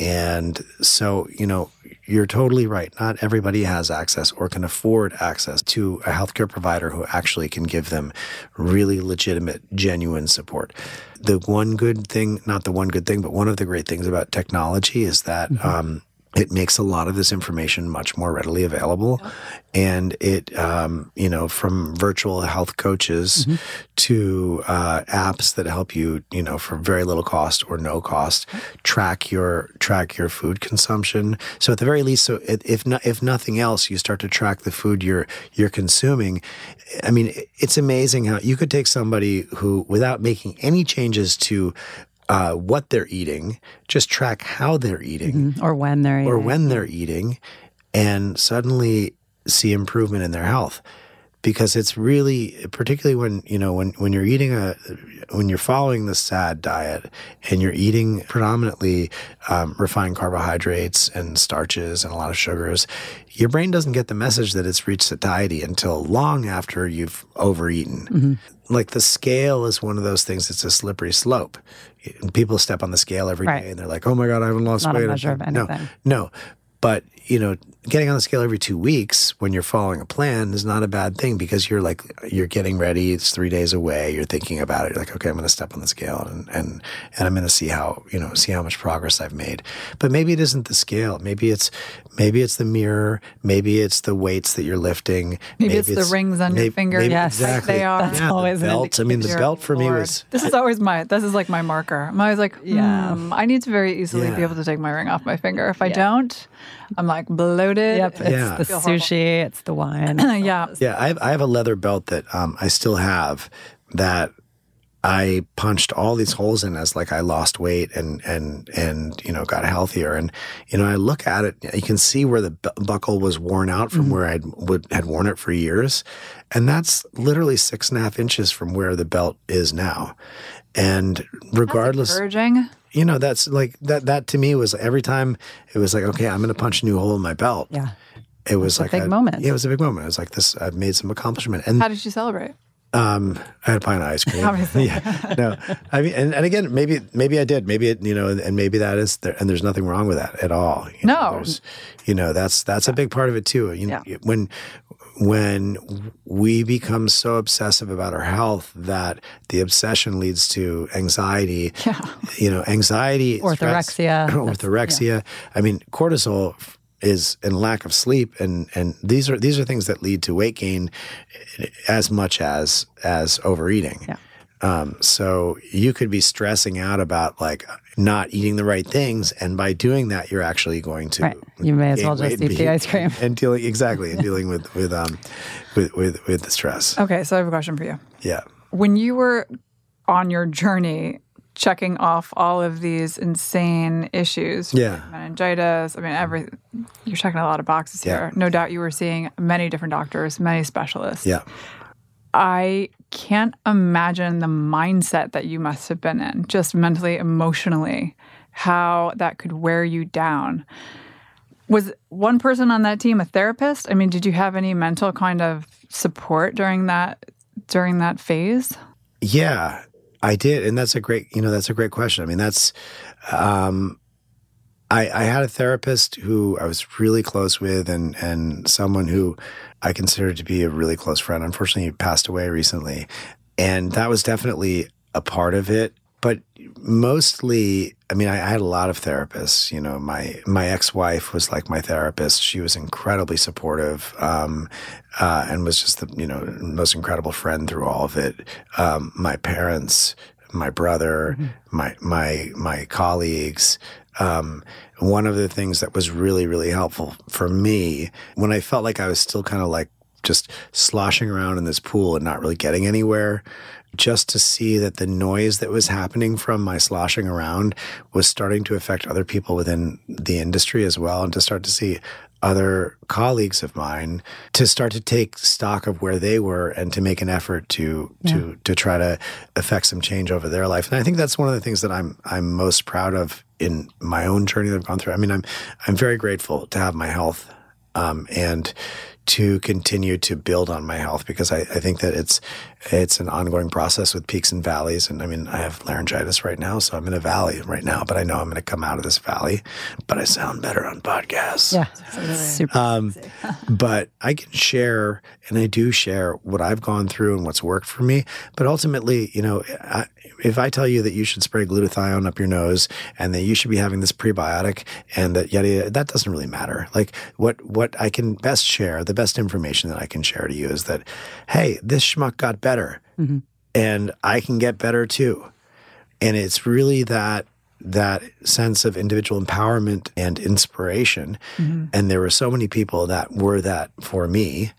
S1: And so, you know, you're totally right. Not everybody has access or can afford access to a healthcare provider who actually can give them really legitimate, genuine support. The one good thing, not the one good thing, but one of the great things about technology is that mm-hmm. um, it makes a lot of this information much more readily available. And it, um, you know, from virtual health coaches mm-hmm. to uh, apps that help you, you know, for very little cost or no cost, track your track your food consumption. So at the very least, so if not, if nothing else, you start to track the food you're you're consuming. I mean, it's amazing how you could take somebody who, without making any changes to uh, what they're eating, just track how they're eating
S6: mm-hmm. or when they're
S1: eating. or when they're eating, and suddenly see improvement in their health. Because it's really, particularly when you know when when you're eating a when you're following the SAD diet and you're eating predominantly um, refined carbohydrates and starches and a lot of sugars, your brain doesn't get the message that it's reached satiety until long after you've overeaten. Mm-hmm like the scale is one of those things that's a slippery slope. People step on the scale every right. day and they're like, "Oh my god, I haven't lost
S6: Not
S1: weight."
S6: A measure of
S1: anything. No, no, but you know, getting on the scale every two weeks when you're following a plan is not a bad thing because you're like you're getting ready. It's three days away. You're thinking about it. You're like, okay, I'm going to step on the scale and and and I'm going to see how you know see how much progress I've made. But maybe it isn't the scale. Maybe it's maybe it's the mirror. Maybe it's the weights that you're lifting.
S5: Maybe, maybe it's, it's, the rings on maybe, your finger.
S1: Maybe,
S5: yes,
S1: exactly.
S5: They are.
S6: That's yeah, always
S1: the belt. I mean, the belt for Lord. me was.
S5: This is always my. This is like my marker. I'm always like, yeah. Hmm, I need to very easily yeah. be able to take my ring off my finger. If I yeah. don't, I'm like bloated.
S6: Yep, it's yeah. the sushi, it's the wine.
S5: yeah,
S1: yeah. I have, I have a leather belt that um, I still have that I punched all these holes in as like I lost weight and and and you know got healthier and you know I look at it you can see where the buckle was worn out from mm-hmm. where I would had worn it for years and that's literally six and a half inches from where the belt is now and regardless you know that's like that that to me was every time it was like okay I'm going to punch a new hole in my belt.
S6: Yeah.
S1: It was like
S6: a big I, moment.
S1: yeah it was a big moment. It was like this I've made some accomplishment. And
S5: how did you celebrate?
S1: Um, I had a pint of ice cream. yeah, no, I mean, and, and again, maybe maybe I did, maybe it, you know, and maybe that is there, and there's nothing wrong with that at all.
S5: You know, no,
S1: you know, that's that's a big part of it too. You know,
S5: yeah.
S1: when when we become so obsessive about our health that the obsession leads to anxiety.
S5: Yeah.
S1: You know, anxiety,
S6: orthorexia,
S1: stress, orthorexia. Yeah. I mean, cortisol is and lack of sleep and and these are these are things that lead to weight gain as much as as overeating.
S6: Yeah.
S1: Um, so you could be stressing out about like not eating the right things, and by doing that, you're actually going to.
S6: Right. You may as well just eat the ice cream
S1: and dealing exactly and dealing with with um with, with with the stress.
S5: Okay, so I have a question for you.
S1: Yeah.
S5: When you were on your journey checking off all of these insane issues.
S1: Yeah.
S5: Meningitis. I mean, every you're checking a lot of boxes
S1: yeah.
S5: here. No doubt you were seeing many different doctors, many specialists.
S1: Yeah.
S5: I can't imagine the mindset that you must have been in, just mentally, emotionally, how that could wear you down. Was one person on that team a therapist? I mean, did you have any mental kind of support during that during that phase?
S1: Yeah, I did, and that's a great, you know, that's a great question. I mean, that's, um, I, I had a therapist who I was really close with, and and someone who I considered to be a really close friend. Unfortunately, he passed away recently, and that was definitely a part of it but mostly i mean I, I, had a lot of therapists you know my my ex-wife was like my therapist she was incredibly supportive um, uh, and was just the you know most incredible friend through all of it um, my parents my brother mm-hmm. my my my colleagues um, one of the things that was really really helpful for me when i felt like i was still kind of like just sloshing around in this pool and not really getting anywhere just to see that the noise that was happening from my sloshing around was starting to affect other people within the industry as well. And to start to see, other colleagues of mine to start to take stock of where they were and to make an effort to yeah. to to try to affect some change over their life. And I think that's one of the things that I'm I'm most proud of in my own journey that I've gone through. I mean, I'm I'm very grateful to have my health um, and to continue to build on my health because I, I, think that it's it's an ongoing process with peaks and valleys. And I mean, I have laryngitis right now, so I'm in a valley right now, but I know I'm going to come out of this valley. But I sound better on podcasts.
S6: Yeah, super. Um,
S1: but I can share, and I do share what I've gone through and what's worked for me. But ultimately, you know, I, if I tell you that you should spray glutathione up your nose and that you should be having this prebiotic and that yada, yada that doesn't really matter. Like what what I can best share, the best information that I can share to you is that, hey, this schmuck got better, mm-hmm. and I can get better too. And it's really that that sense of individual empowerment and inspiration. Mm-hmm. And there were so many people that were that for me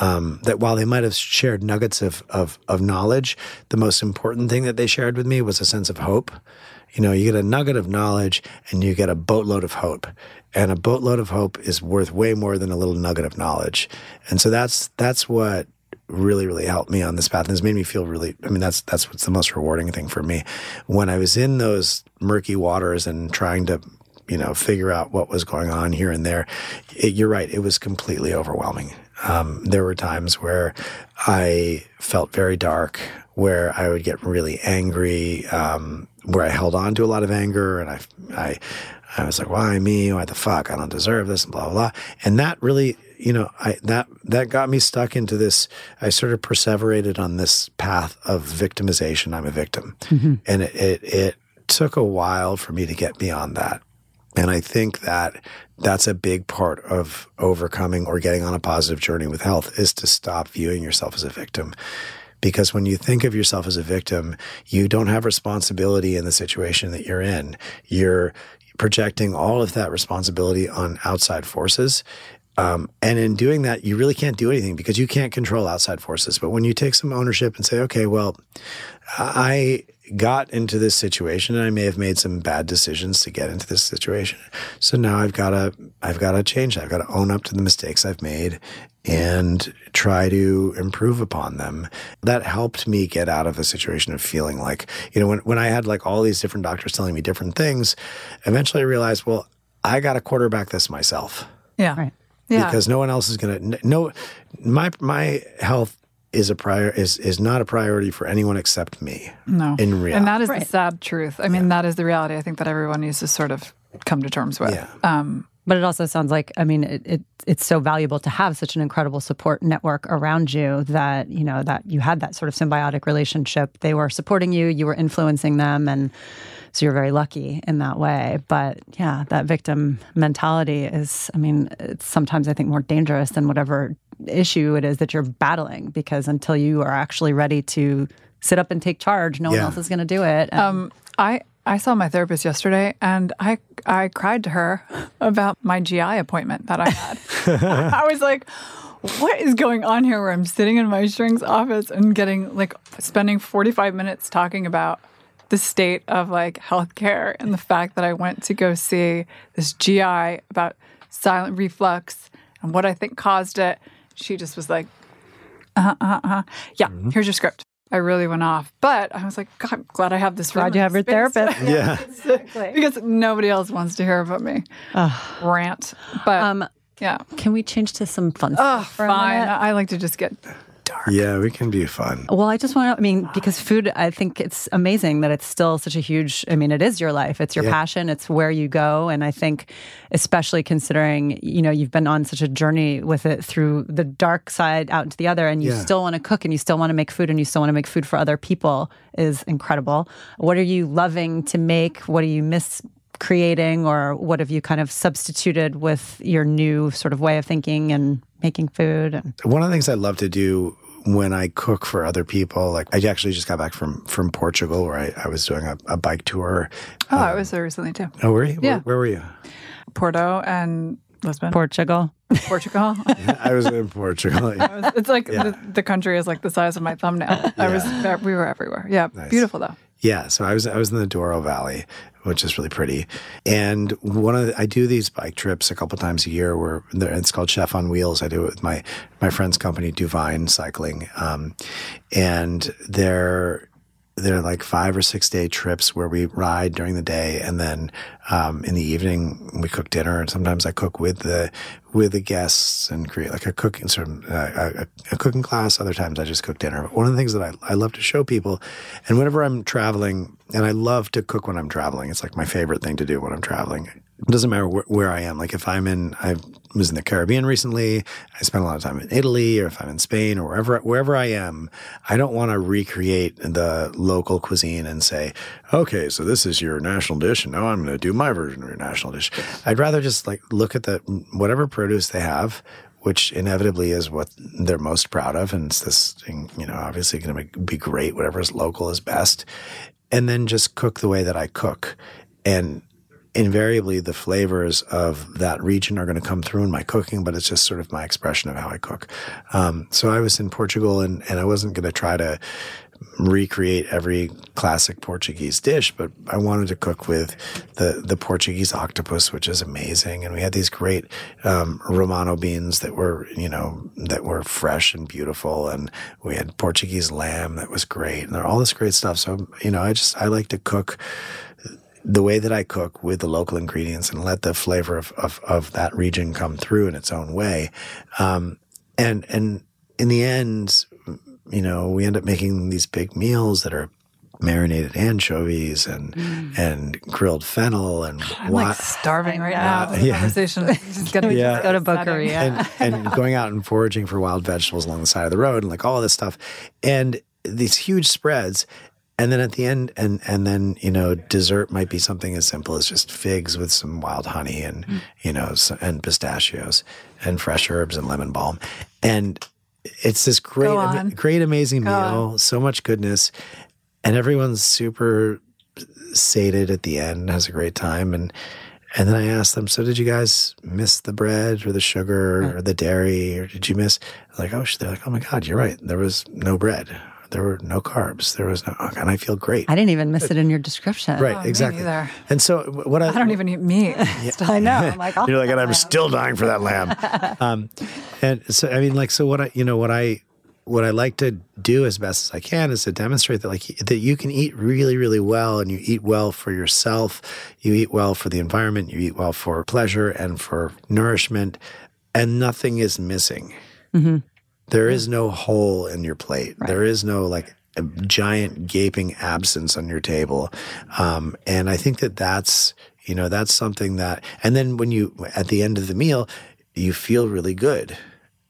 S1: um, that while they might have shared nuggets of, of, of knowledge, the most important thing that they shared with me was a sense of hope. You know, you get a nugget of knowledge and you get a boatload of hope. And a boatload of hope is worth way more than a little nugget of knowledge. And so that's that's what really really helped me on this path and has made me feel really i mean that's that's what's the most rewarding thing for me when i was in those murky waters and trying to you know figure out what was going on here and there it, you're right it was completely overwhelming um, there were times where I felt very dark, where I would get really angry, um, where I held on to a lot of anger, and I, I, I was like, "Why me? Why the fuck? I don't deserve this." And blah blah blah. And that really, you know, I that that got me stuck into this. I sort of perseverated on this path of victimization. I'm a victim, mm-hmm. and it, it it took a while for me to get beyond that. And I think that that's a big part of overcoming or getting on a positive journey with health is to stop viewing yourself as a victim. Because when you think of yourself as a victim, you don't have responsibility in the situation that you're in. You're projecting all of that responsibility on outside forces. Um, and in doing that, you really can't do anything because you can't control outside forces. But when you take some ownership and say, okay, well, I got into this situation and I may have made some bad decisions to get into this situation. So now I've got to I've got to change. I've got to own up to the mistakes I've made and try to improve upon them. That helped me get out of a situation of feeling like, you know, when when I had like all these different doctors telling me different things, eventually I realized, well, I got to quarterback this myself.
S5: Yeah. Right. Yeah.
S1: Because no one else is going to no my my health is a prior is is not a priority for anyone except me.
S5: No,
S1: in reality,
S5: and that is right. the sad truth. I mean, yeah. that is the reality. I think that everyone needs to sort of come to terms with.
S1: Yeah. Um,
S6: but it also sounds like I mean, it, it, it's so valuable to have such an incredible support network around you that you know that you had that sort of symbiotic relationship. They were supporting you, you were influencing them, and so you're very lucky in that way. But yeah, that victim mentality is, I mean, it's sometimes I think more dangerous than whatever issue it is that you're battling because until you are actually ready to sit up and take charge, no yeah. one else is going to do it.
S5: Um, I I saw my therapist yesterday, and I I cried to her about my GI appointment that I had. I was like, "What is going on here?" Where I'm sitting in my shrink's office and getting like spending 45 minutes talking about the state of like healthcare and the fact that I went to go see this GI about silent reflux and what I think caused it she just was like, uh uh uh. Yeah, mm-hmm. here's your script. I really went off, but I was like, God, I'm glad I have this.
S6: Glad you have your therapist.
S1: yeah,
S5: exactly. because nobody else wants to hear about me rant. But um, yeah,
S6: can we change to some fun?
S5: Oh, fine. I like to just get
S1: Yeah, we can be fun.
S6: Well, I just want to, I mean, because food, I think it's amazing that it's still such a huge, I mean, it is your life, it's your yeah. passion, it's where you go. And I think, especially considering, you know, you've been on such a journey with it through the dark side out into the other, and you yeah. still want to cook and you still want to make food and you still want to make food for other people is incredible. What are you loving to make? What do you miss creating or what have you kind of substituted with your new sort of way of thinking and making food and
S1: one of the things i love to do when i cook for other people like i actually just got back from from portugal where i, I was doing a, a bike tour
S5: oh um, i was there recently too
S1: oh were you
S5: yeah.
S1: where, where were you
S5: porto and lisbon
S6: portugal
S5: Portugal.
S1: yeah, I was in Portugal.
S5: it's like yeah. the, the, country is like the size of my thumbnail. I was we were everywhere. Yeah, nice. beautiful though.
S1: Yeah, so I was I was in the Douro Valley, which is really pretty. And one of the, I do these bike trips a couple times a year where it's called Chef on Wheels. I do it with my my friend's company, Duvine Cycling, um, and they're they're like five or six day trips where we ride during the day and then um, in the evening we cook dinner and sometimes I cook with the with the guests and create like a cooking sort of uh, a, a, cooking class. Other times I just cook dinner. But one of the things that I, I love to show people, and whenever I'm traveling, and I love to cook when I'm traveling. It's like my favorite thing to do when I'm traveling. It doesn't matter wh- where I am. Like if I'm in, I was in the Caribbean recently. I spent a lot of time in Italy, or if I'm in Spain, or wherever wherever I am, I don't want to recreate the local cuisine and say, okay, so this is your national dish, and now I'm going to do my version of your national dish. I'd rather just like look at the whatever produce they have, which inevitably is what they're most proud of. And it's this thing, you know, obviously going to be great. Whatever is local is best. And then just cook the way that I cook. And invariably the flavors of that region are going to come through in my cooking, but it's just sort of my expression of how I cook. Um, so I was in Portugal and, and I wasn't going to try to recreate every classic Portuguese dish, but I wanted to cook with the the Portuguese octopus, which is amazing. And we had these great um, Romano beans that were you know that were fresh and beautiful, and we had Portuguese lamb that was great, and all this great stuff. So you know, I just I like to cook the way that I cook with the local ingredients and let the flavor of, of, of that region come through in its own way. Um, and, and in the end, you know, we end up making these big meals that are marinated anchovies and mm. and grilled fennel and
S5: I'm wa- like starving right now. This yeah. conversation.
S3: just gonna yeah. go to Boqueria
S1: and, and going out and foraging for wild vegetables along the side of the road and like all this stuff and these huge spreads. And then at the end, and and then you know, dessert might be something as simple as just figs with some wild honey and mm. you know, and pistachios and fresh herbs and lemon balm, and it's this great, great, amazing Go meal. On. So much goodness, and everyone's super sated at the end. Has a great time, and and then I asked them, so did you guys miss the bread or the sugar or the dairy, or did you miss? Like, oh, they're like, oh my god, you're right. There was no bread. There were no carbs. There was no, and I feel great.
S3: I didn't even miss it in your description.
S1: Right, oh, exactly. And so what I,
S5: I don't even eat meat.
S3: Yeah. I know. I'm like,
S1: you're like, and I'm still dying for that lamb. um, and so I mean, like, so what I, you know, what I, what I like to do as best as I can is to demonstrate that like that you can eat really really well and you eat well for yourself, you eat well for the environment, you eat well for pleasure and for nourishment, and nothing is missing. Mm-hmm. There is no hole in your plate. Right. There is no like a giant gaping absence on your table. Um, and I think that that's, you know, that's something that, and then when you, at the end of the meal, you feel really good.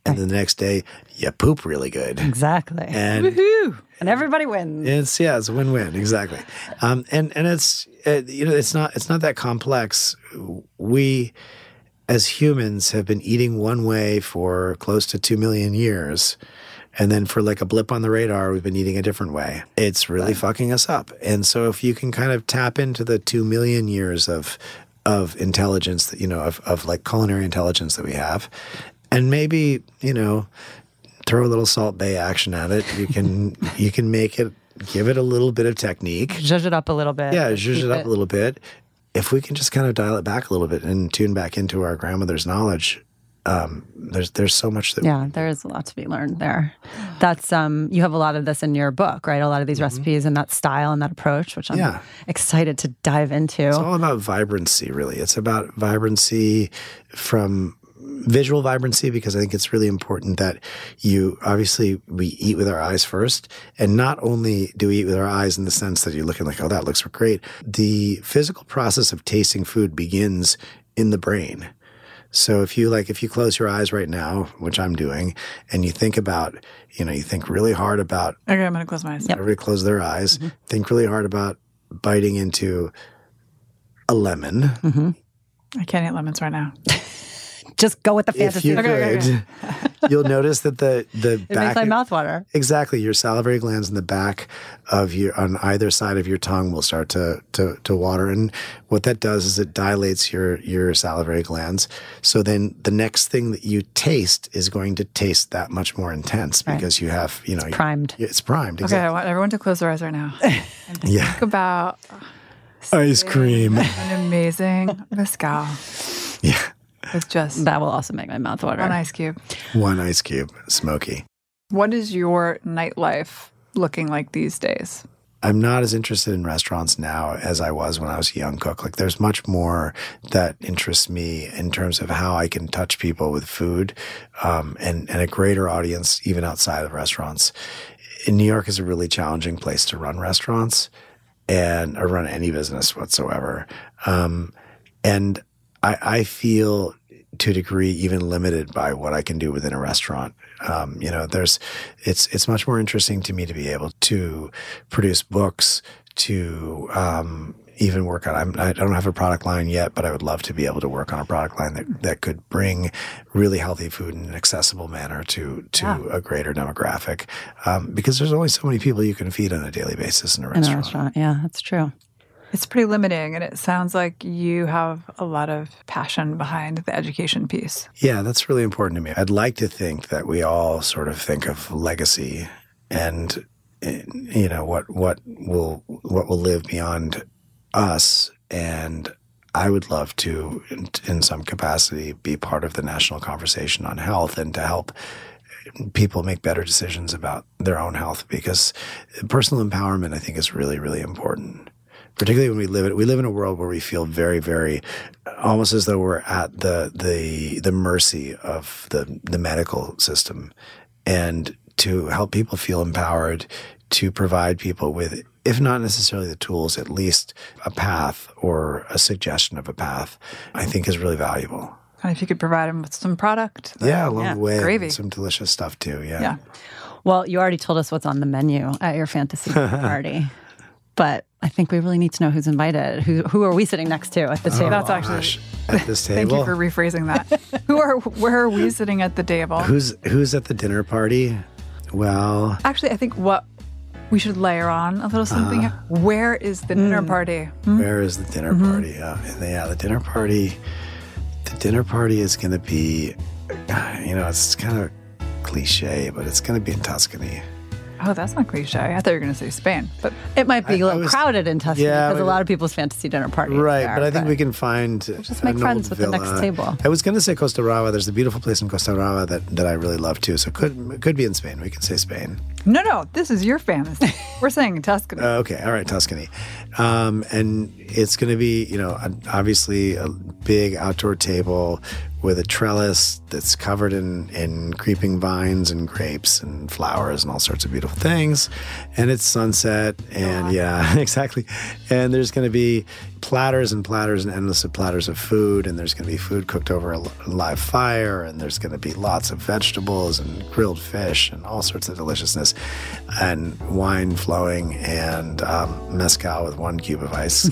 S1: And right. the next day, you poop really good.
S3: Exactly.
S1: And,
S3: Woo-hoo! and everybody wins.
S1: It's, yeah, it's a win win. Exactly. Um, and, and it's, it, you know, it's not, it's not that complex. We, as humans have been eating one way for close to 2 million years. And then for like a blip on the radar, we've been eating a different way. It's really right. fucking us up. And so if you can kind of tap into the 2 million years of of intelligence that you know of of like culinary intelligence that we have and maybe, you know, throw a little Salt Bae action at it, you can you can make it give it a little bit of technique.
S3: Zhuzh it up a little bit.
S1: Yeah, zhuzh it up it. a little bit if we can just kind of dial it back a little bit and tune back into our grandmother's knowledge, um, there's there's so much that
S3: yeah, there is a lot to be learned there. That's um, you have a lot of this in your book, right? A lot of these mm-hmm. recipes and that style and that approach, which I'm yeah. excited to dive into.
S1: It's all about vibrancy, really. It's about vibrancy from visual vibrancy because I think it's really important that you obviously we eat with our eyes first. And not only do we eat with our eyes in the sense that you're looking like, oh, that looks great. The physical process of tasting food begins in the brain. So if you like, if you close your eyes right now, which I'm doing, and you think about, you know, you think really hard about.
S5: Okay, I'm going to close my eyes.
S1: Yep. Everybody close their eyes. Mm-hmm. Think really hard about biting into a lemon. Mm-hmm.
S5: I can't eat lemons right now.
S3: Just go with the fantasy.
S1: If you okay, could, okay, okay. you'll notice that the the
S6: It
S1: back
S6: makes my mouth water.
S1: Exactly. Your salivary glands in the back of your on either side of your tongue will start to to to water. And what that does is it dilates your your salivary glands. So then the next thing that you taste is going to taste that much more intense
S6: Right.
S1: because you have, you know, it's
S6: Primed.
S1: it's primed.
S5: Okay, I want everyone to close their eyes right now. And think about
S1: Ice cream.
S5: an amazing mezcal
S1: Yeah.
S5: With just
S6: That will also make my mouth water.
S5: one ice cube.
S1: One ice cube, smoky.
S5: What is your nightlife looking like these days?
S1: I'm not as interested in restaurants now as I was when I was a young cook. Like there's much more that interests me in terms of how I can touch people with food, um, and and a greater audience even outside of restaurants. In New York is a really challenging place to run restaurants and or run any business whatsoever. Um, and I, I feel to a degree even limited by what I can do within a restaurant. Um, you know, there's it's it's much more interesting to me to be able to produce books, to um, even work on. I'm, I don't have a product line yet, but I would love to be able to work on a product line that that could bring really healthy food in an accessible manner to to a greater demographic. Um, because there's only so many people you can feed on a daily basis in a
S6: in a restaurant. Yeah, that's true.
S5: It's pretty limiting, and it sounds like you have a lot of passion behind the education piece.
S1: Yeah, that's really important to me. I'd like to think that we all sort of think of legacy and eh, you know what what will what will live beyond us and I would love to in, in some capacity be part of the national conversation on health and to help people make better decisions about their own health because personal empowerment I think is really really important particularly when we live it we live in a world where we feel very very almost as though we're at the the the mercy of the the medical system and to help people feel empowered to provide people with if not necessarily the tools at least a path or a suggestion of a path i think is really valuable
S5: And if you could provide them with some product,
S1: yeah along
S6: yeah,
S1: the way
S5: gravy.
S1: some delicious stuff too yeah,
S5: yeah.
S6: Well, you already told us what's on the menu at your fantasy party, but I think we really need to know who's invited. Who who are we sitting next to at the table?
S5: That's actually-
S1: Gosh, at this table.
S5: Thank you for rephrasing that. Who are where are we sitting at the table?
S1: who's who's at the dinner party well
S5: Actually, I think what we should layer on a little something. here. Where is the dinner party? Hmm?
S1: Where is the dinner party? Uh, yeah, the dinner party. The dinner party is going to be, you know, it's kind of cliche, but it's going to be in Tuscany.
S5: Oh, that's not cliche. I thought you were going to say Spain, but
S6: It might be
S1: I-
S6: a little
S1: was-
S6: crowded in Tuscany
S1: Yeah,
S6: because a lot of people's fantasy dinner parties.
S1: Right,
S6: there,
S1: but I think we can find
S6: just make friends with the next table.
S1: I was going to say Costa Brava. There's a beautiful place in Costa Brava that, that I really love too. So it could it could be in Spain. We can say Spain.
S5: No, no, this is your fantasy. We're saying Tuscany.
S1: Uh, okay, all right, Tuscany, um, and it's going to be you know obviously a big outdoor table with a trellis that's covered in in creeping vines and grapes and flowers and all sorts of beautiful things, and it's sunset and yeah, exactly, and there's going to be platters and platters and endless of platters of food, and there's going to be food cooked over a live fire, and there's going to be lots of vegetables and grilled fish and all sorts of deliciousness, and wine flowing, and um, mezcal with one cube of ice.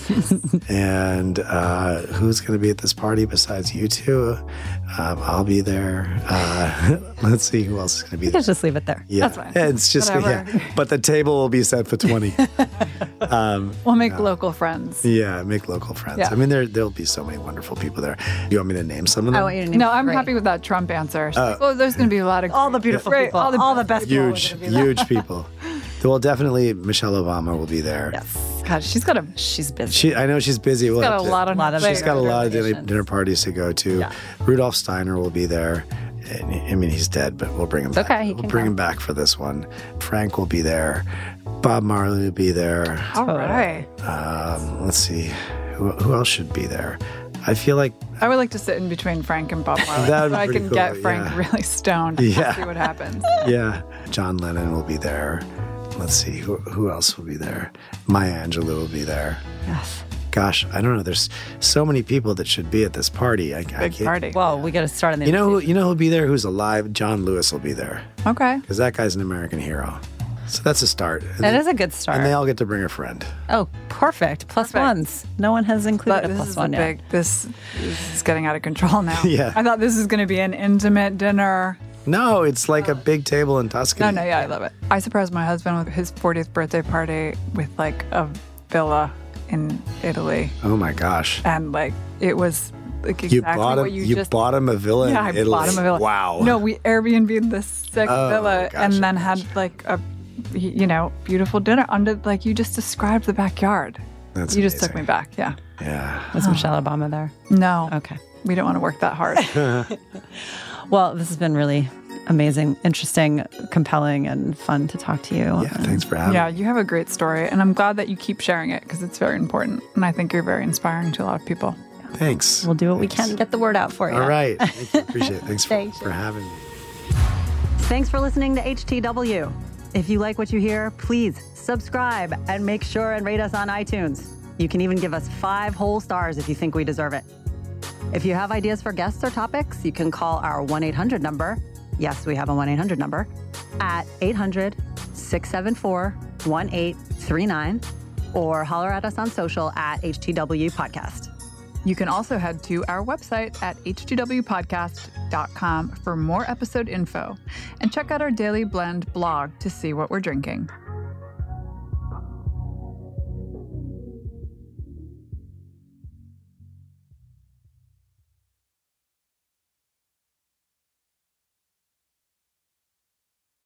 S1: and uh, who's going to be at this party besides you two? Um, I'll be there. Uh, let's see who else is going to be there.
S6: Let's just leave it there.
S1: Yeah,
S5: That's fine.
S1: it's just
S5: Whatever.
S1: yeah. But the table will be set for twenty.
S5: Um, we'll make local friends.
S1: Yeah, make local friends.
S5: Yeah.
S1: I mean, there there'll be so many wonderful people there. You want me to name some of them?
S6: I want you to name
S5: No, I'm
S6: three.
S5: happy with that Trump answer. well, there's going to be a lot of
S6: all the beautiful
S5: Right,
S6: people,
S5: all
S6: all
S5: the
S6: the, best
S1: huge,
S6: people.
S1: huge people. Well, definitely Michelle Obama will be there.
S6: Yes,
S5: God, she's got a
S6: she's busy.
S1: She, I know she's busy. We'll
S5: got a
S1: to-
S5: lot on
S6: lot of-
S1: She's got a lot of dinner, dinner parties to go to.
S6: Yeah.
S1: Rudolf Steiner will be there. I mean, he's dead, but we'll bring him back.
S6: okay, he
S1: we'll
S6: can
S1: bring him back for this one. Frank will be there. Bob Marley will be there.
S5: All right.
S1: Um, let's see, who, who else should be there? I feel like
S5: I would like to sit in between Frank and Bob Marley
S1: That would
S5: so I can
S1: cool,
S5: get Frank
S1: yeah.
S5: really stoned and
S1: Yeah.
S5: see what happens.
S1: yeah, John Lennon will be there. Let's see who who else will be there. Maya Angelou will be there.
S6: Yes.
S1: Gosh, I don't know. There's so many people that should be at this party. I, I
S5: Big
S1: can't.
S5: party.
S6: Well, we got to start on the.
S1: You know who? You know who'll be there? Who's alive? John Lewis will be there
S5: Okay.
S1: because that guy's an American hero. So that's a start. And
S6: That
S1: they-
S6: is a good start.
S1: And they all get to bring a friend.
S6: oh, perfect. Plus
S5: Perfect.
S6: ones. No one has included
S5: But
S6: a
S5: this
S6: plus
S5: is
S6: one
S5: a
S6: yet.
S5: big. This, this is getting out of control now.
S1: Yeah.
S5: I thought this was going to be an intimate dinner.
S1: No, it's like a big table in
S5: No,
S1: Tuscany.
S5: no, yeah, I love it. I surprised my husband with his 40th birthday party with like a villa in Italy,
S1: Oh my gosh.
S5: and like it was like exactly
S1: You bought him.
S5: what you,
S1: You,
S5: just
S1: bought him a villa
S5: yeah, I
S1: in Italy.
S5: bought him a villa.
S1: Wow.
S5: No, we Airbnb'd this sick
S1: Oh,
S5: villa
S1: gotcha,
S5: and then
S1: gotcha.
S5: had like a you know beautiful dinner under like you just described the backyard.
S1: That's
S5: you just took me back. Yeah.
S1: Yeah.
S7: Was Michelle Obama there?
S5: No,
S7: Okay.
S5: we don't want to work that hard.
S7: Well, this has been really amazing, interesting, compelling, and fun to talk to you.
S1: Yeah. Thanks for having
S5: yeah, you have a great story, and I'm glad that you keep sharing it because it's very important, and I think you're very inspiring to a lot of people.
S1: Thanks.
S7: We'll do what we can to get the word out for you.
S1: All right. Thank you. Appreciate it. Thanks for,
S7: Thanks.
S1: for having me.
S6: Thanks for listening to HTW. If you like what you hear, please subscribe and make sure and rate us on iTunes. You can even give us five whole stars if you think we deserve it. If you have ideas for guests or topics, you can call our 1 800 number. Yes, we have a 1 800 number at 800 674 1839 or holler at us on social at HTW Podcast.
S5: You can also head to our website at htwpodcast.com for more episode info and check out our Daily Blend blog to see what we're drinking.